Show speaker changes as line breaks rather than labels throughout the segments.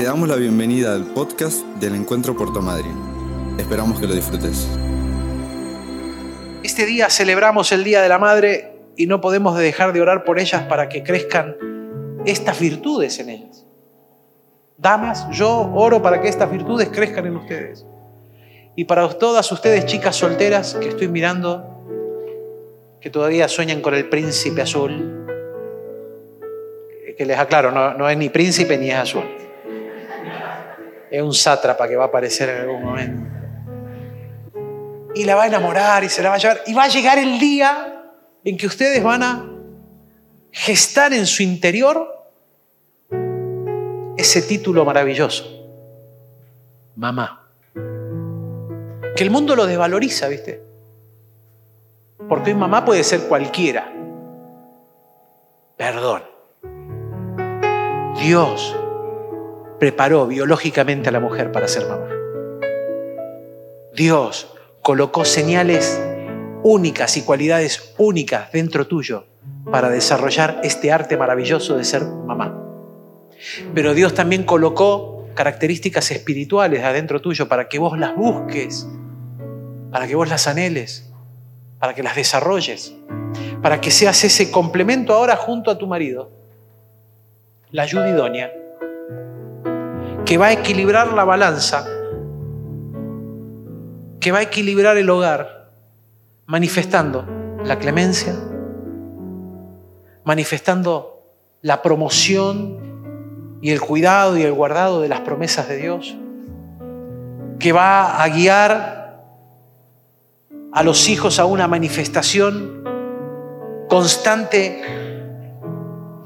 Te damos la bienvenida al podcast del Encuentro Puerto Madryn. Esperamos que lo disfrutes.
Este día celebramos el Día de la Madre y no podemos dejar de orar por ellas para que crezcan estas virtudes en ellas. Damas, yo oro para que estas virtudes crezcan en ustedes. Y para todas ustedes, chicas solteras que estoy mirando, que todavía sueñan con el príncipe azul, que les aclaro, no, no es ni príncipe ni es azul. Es un sátrapa que va a aparecer en algún momento. Y la va a enamorar y se la va a llevar. Y va a llegar el día en que ustedes van a gestar en su interior ese título maravilloso. Mamá. Que el mundo lo desvaloriza, ¿viste? Porque hoy mamá puede ser cualquiera. Perdón. Dios preparó biológicamente a la mujer para ser mamá. Dios colocó señales únicas y cualidades únicas dentro tuyo para desarrollar este arte maravilloso de ser mamá. Pero Dios también colocó características espirituales adentro tuyo para que vos las busques, para que vos las anheles, para que las desarrolles, para que seas ese complemento ahora junto a tu marido la ayuda idónea, que va a equilibrar la balanza, que va a equilibrar el hogar, manifestando la clemencia, manifestando la promoción y el cuidado y el guardado de las promesas de Dios, que va a guiar a los hijos a una manifestación constante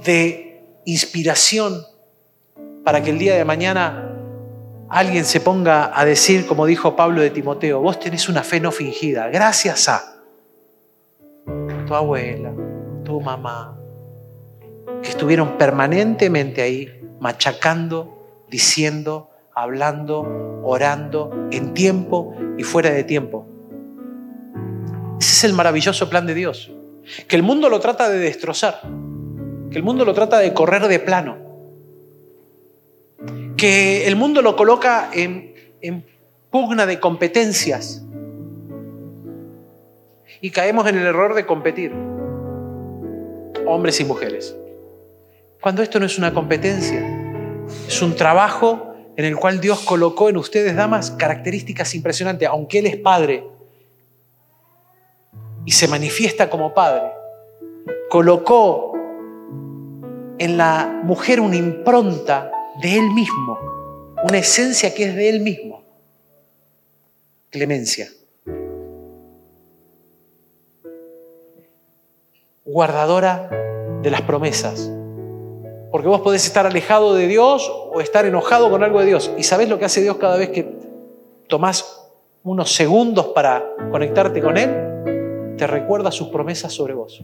de inspiración para que el día de mañana alguien se ponga a decir, como dijo Pablo de Timoteo, vos tenés una fe no fingida, gracias a tu abuela, tu mamá, que estuvieron permanentemente ahí machacando, diciendo, hablando, orando, en tiempo y fuera de tiempo. Ese es el maravilloso plan de Dios, que el mundo lo trata de destrozar que el mundo lo trata de correr de plano, que el mundo lo coloca en, en pugna de competencias y caemos en el error de competir, hombres y mujeres. Cuando esto no es una competencia, es un trabajo en el cual Dios colocó en ustedes, damas, características impresionantes, aunque Él es Padre y se manifiesta como Padre, colocó en la mujer una impronta de él mismo, una esencia que es de él mismo. Clemencia. Guardadora de las promesas. Porque vos podés estar alejado de Dios o estar enojado con algo de Dios. ¿Y sabés lo que hace Dios cada vez que tomás unos segundos para conectarte con Él? te recuerda sus promesas sobre vos.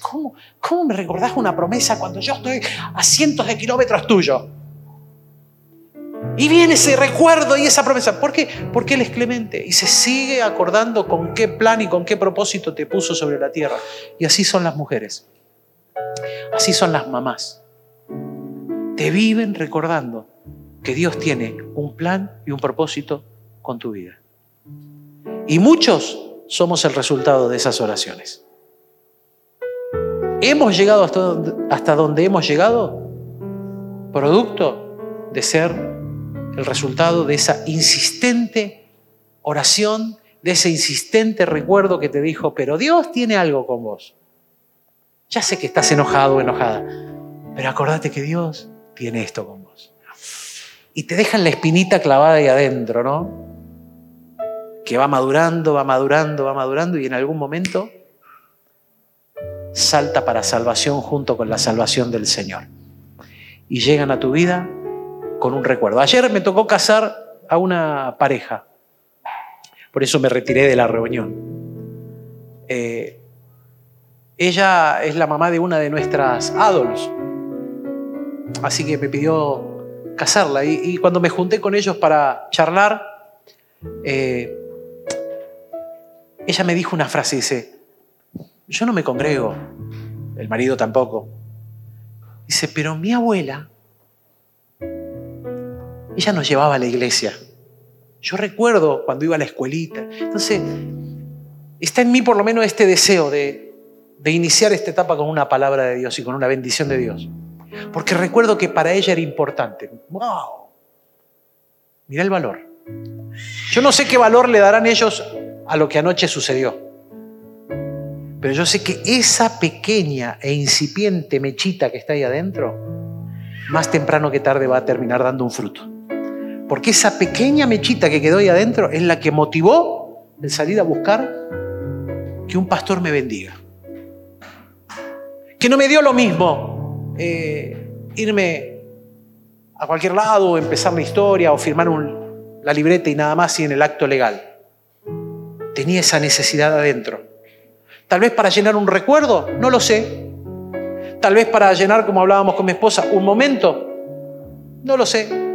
¿cómo, ¿cómo me recordás una promesa cuando yo estoy a cientos de kilómetros tuyo? Y viene ese recuerdo y esa promesa. ¿Por qué? Porque Él es clemente y se sigue acordando con qué plan y con qué propósito te puso sobre la tierra. Y así son las mujeres. Así son las mamás. Te viven recordando que Dios tiene un plan y un propósito con tu vida. Y muchos somos el resultado de esas oraciones. ¿Hemos llegado hasta donde, hemos llegado? Producto de ser el resultado de esa insistente oración, de ese insistente recuerdo que te dijo, pero Dios tiene algo con vos. Ya sé que estás enojado o enojada, pero acordate que Dios tiene esto con vos. Y te dejan la espinita clavada ahí adentro, ¿no? que va madurando, va madurando, va madurando y en algún momento salta para salvación junto con la salvación del Señor. Y llegan a tu vida con un recuerdo. Ayer me tocó casar a una pareja, por eso me retiré de la reunión. Eh, ella es la mamá de una de nuestras adults, así que me pidió casarla. Y, cuando me junté con ellos para charlar, eh, ella me dijo una frase, dice, yo no me congrego, el marido tampoco. Dice, pero mi abuela ella nos llevaba a la iglesia. Yo recuerdo cuando iba a la escuelita. Entonces, está en mí por lo menos este deseo de, iniciar esta etapa con una palabra de Dios y con una bendición de Dios. Porque recuerdo que para ella era importante. ¡Wow! Mira el valor. Yo no sé qué valor le darán ellos a lo que anoche sucedió. Pero yo sé que esa pequeña e incipiente mechita que está ahí adentro, más temprano que tarde va a terminar dando un fruto. Porque esa pequeña mechita que quedó ahí adentro es la que motivó el salir a buscar que un pastor me bendiga. Que no me dio lo mismo eh, irme a cualquier lado, empezar la historia o firmar la libreta y nada más y en el acto legal. Tenía esa necesidad adentro. Tal vez para llenar un recuerdo, no lo sé. Tal vez para llenar, como hablábamos con mi esposa, un momento, no lo sé.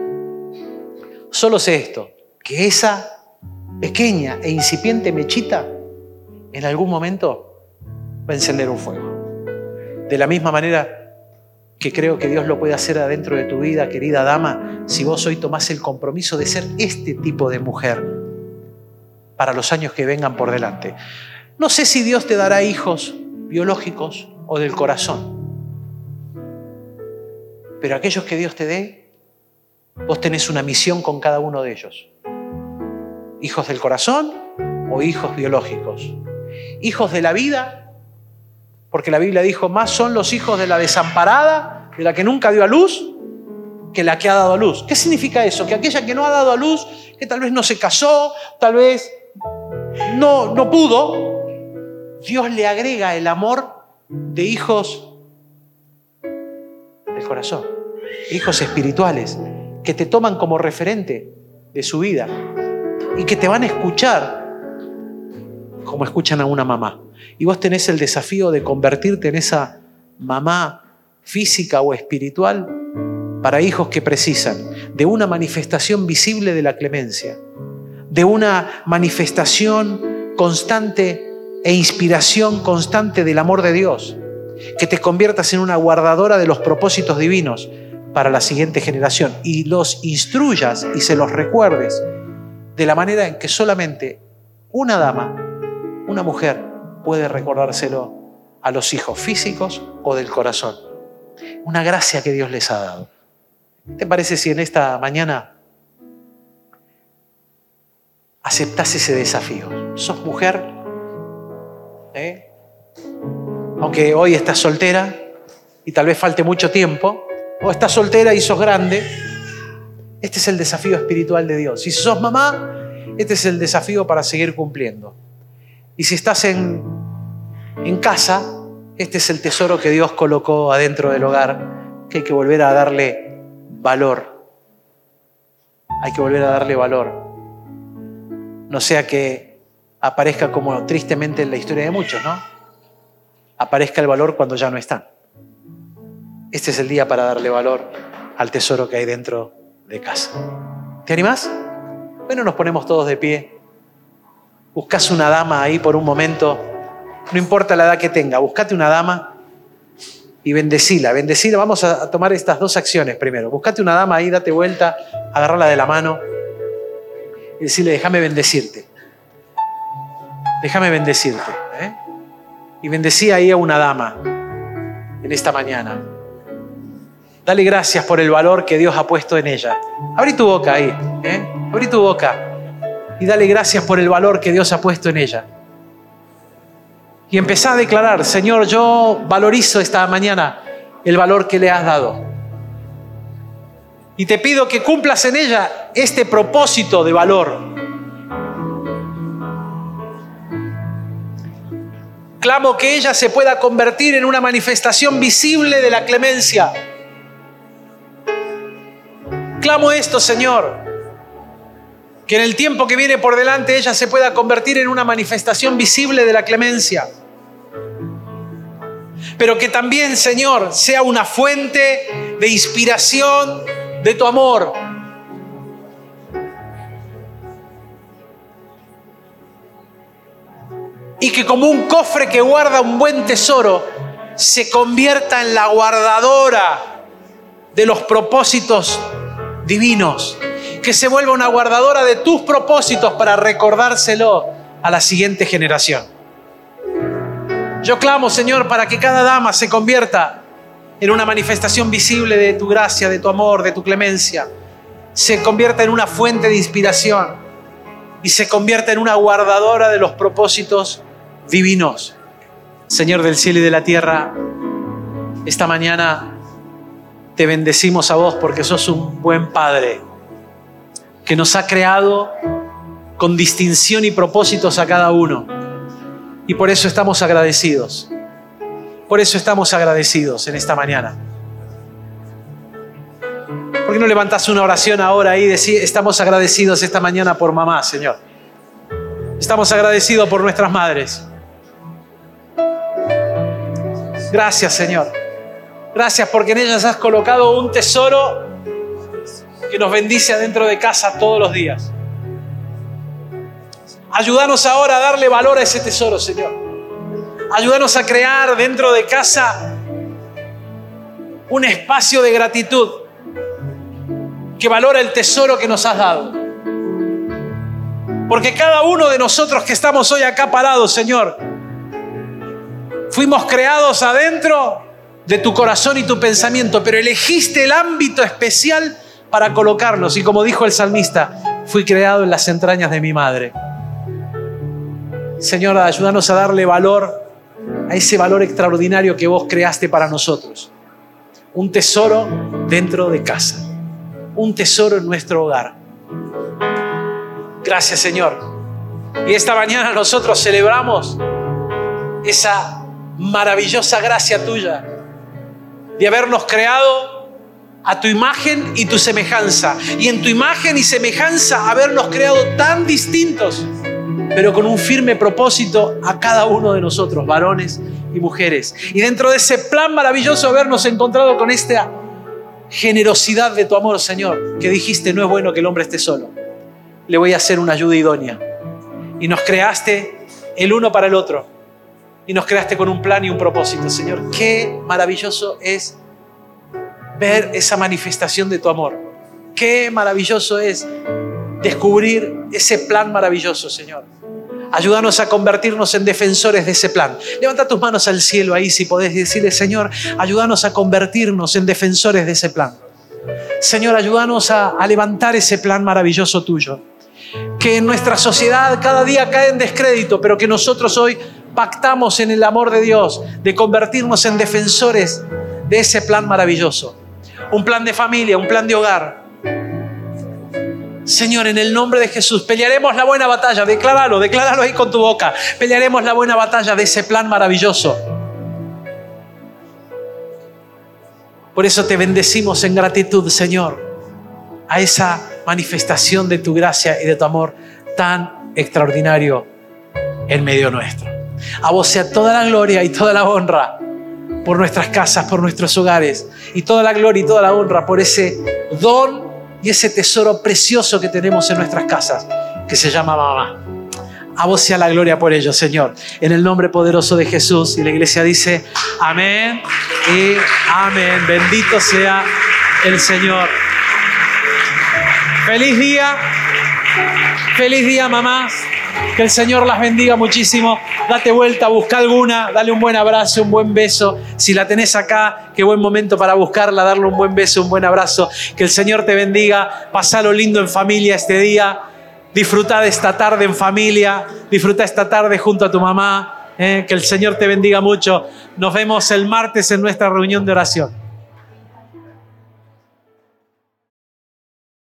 Solo sé esto, que esa pequeña e incipiente mechita en algún momento va a encender un fuego. De la misma manera que creo que Dios lo puede hacer adentro de tu vida, querida dama, si vos hoy tomás el compromiso de ser este tipo de mujer para los años que vengan por delante. No sé si Dios te dará hijos biológicos o del corazón, pero aquellos que Dios te dé, vos tenés una misión con cada uno de ellos. Hijos del corazón o hijos biológicos. Hijos de la vida, porque la Biblia dijo, más son los hijos de la desamparada, de la que nunca dio a luz, que la que ha dado a luz. ¿Qué significa eso? Que aquella que no ha dado a luz, que tal vez no se casó, tal vez no, no pudo, Dios le agrega el amor de hijos del corazón, hijos espirituales, que te toman como referente de su vida y que te van a escuchar como escuchan a una mamá. Y vos tenés el desafío de convertirte en esa mamá física o espiritual para hijos que precisan de una manifestación visible de la clemencia, de una manifestación constante e inspiración constante del amor de Dios, que te conviertas en una guardadora de los propósitos divinos para la siguiente generación y los instruyas y se los recuerdes de la manera en que solamente una dama, una mujer, puede recordárselo a los hijos físicos o del corazón. Una gracia que Dios les ha dado. ¿Qué te parece si en esta mañana aceptas ese desafío? ¿Sos mujer? ¿Eh? Aunque hoy estás soltera y tal vez falte mucho tiempo, o estás soltera y sos grande, este es el desafío espiritual de Dios. Si sos mamá, este es el desafío para seguir cumpliendo. Y si estás en, en casa, este es el tesoro que Dios colocó adentro del hogar, que hay que volver a darle valor. Hay que volver a darle valor. No sea que aparezca como tristemente en la historia de muchos, ¿no? Aparezca el valor cuando ya no están. Este es el día para darle valor al tesoro que hay dentro de casa. ¿Te animás? Bueno, nos ponemos todos de pie. Buscas una dama ahí por un momento, no importa la edad que tenga, buscate una dama y bendecila, bendecila. Vamos a tomar estas dos acciones primero. Buscate una dama ahí, date vuelta, agarrarla de la mano y decirle, déjame bendecirte déjame bendecirte. ¿eh? Y bendecí ahí a una dama en esta mañana. Dale gracias por el valor que Dios ha puesto en ella. Abrí tu boca ahí, ¿eh? abrí tu boca y dale gracias por el valor que Dios ha puesto en ella. Y empezá a declarar, Señor, yo valorizo esta mañana el valor que le has dado. Y te pido que cumplas en ella este propósito de valor Clamo que ella se pueda convertir en una manifestación visible de la clemencia. Clamo esto, Señor, que en el tiempo que viene por delante ella se pueda convertir en una manifestación visible de la clemencia. Pero que también, Señor, sea una fuente de inspiración de tu amor, y que como un cofre que guarda un buen tesoro, se convierta en la guardadora de los propósitos divinos que se vuelva una guardadora de tus propósitos para recordárselo a la siguiente generación. Yo clamo, Señor, para que cada dama se convierta en una manifestación visible de tu gracia, de tu amor, de tu clemencia. Se convierta en una fuente de inspiración y se convierta en una guardadora de los propósitos divinos. Señor del cielo y de la tierra, esta mañana te bendecimos a vos porque sos un buen Padre que nos ha creado con distinción y propósitos a cada uno. Y por eso estamos agradecidos. Por eso estamos agradecidos en esta mañana. ¿Por qué no levantas una oración ahora y decir, estamos agradecidos esta mañana por mamá, Señor? Estamos agradecidos por nuestras madres. Gracias, Señor. Gracias porque en ellas has colocado un tesoro que nos bendice adentro de casa todos los días. Ayúdanos ahora a darle valor a ese tesoro, Señor. Ayúdanos a crear dentro de casa un espacio de gratitud que valora el tesoro que nos has dado. Porque cada uno de nosotros que estamos hoy acá parados, Señor, fuimos creados adentro de tu corazón y tu pensamiento, pero elegiste el ámbito especial para colocarnos. Y como dijo el salmista, fui creado en las entrañas de mi madre. Señor, ayúdanos a darle valor a ese valor extraordinario que vos creaste para nosotros. Un tesoro dentro de casa. Un tesoro en nuestro hogar. Gracias, Señor. Y esta mañana nosotros celebramos esa maravillosa gracia tuya de habernos creado a tu imagen y tu semejanza. Y en tu imagen y semejanza habernos creado tan distintos, pero con un firme propósito a cada uno de nosotros, varones y mujeres. Y dentro de ese plan maravilloso habernos encontrado con esta generosidad de tu amor, Señor, que dijiste, no es bueno que el hombre esté solo. Le voy a hacer una ayuda idónea. Y nos creaste el uno para el otro. Y nos creaste con un plan y un propósito, Señor. Qué maravilloso es ver esa manifestación de tu amor. Qué maravilloso es descubrir ese plan maravilloso, Señor. Ayúdanos a convertirnos en defensores de ese plan. Levanta tus manos al cielo ahí si podés decirle, Señor, ayúdanos a convertirnos en defensores de ese plan. Señor, ayúdanos a, a levantar ese plan maravilloso tuyo. Que en nuestra sociedad cada día cae en descrédito, pero que nosotros hoy pactamos en el amor de Dios de convertirnos en defensores de ese plan maravilloso un plan de familia, un plan de hogar. Señor, en el nombre de Jesús, pelearemos la buena batalla, decláralo, decláralo ahí con tu boca. Pelearemos la buena batalla de ese plan maravilloso. Por eso te bendecimos en gratitud, Señor, a esa manifestación de tu gracia y de tu amor tan extraordinario en medio nuestro. A vos sea toda la gloria y toda la honra por nuestras casas, por nuestros hogares. Y toda la gloria y toda la honra por ese don y ese tesoro precioso que tenemos en nuestras casas, que se llama mamá. A vos sea la gloria por ello, Señor. En el nombre poderoso de Jesús. Y la iglesia dice, amén y amén. Bendito sea el Señor. Feliz día. Feliz día, mamás. Que el Señor las bendiga muchísimo. Date vuelta, busca alguna, dale un buen abrazo, un buen beso. Si la tenés acá, qué buen momento para buscarla, darle un buen beso, un buen abrazo. Que el Señor te bendiga. lo lindo en familia este día. Disfruta esta tarde en familia. Disfruta esta tarde junto a tu mamá. Eh, que el Señor te bendiga mucho. Nos vemos el martes en nuestra reunión de oración.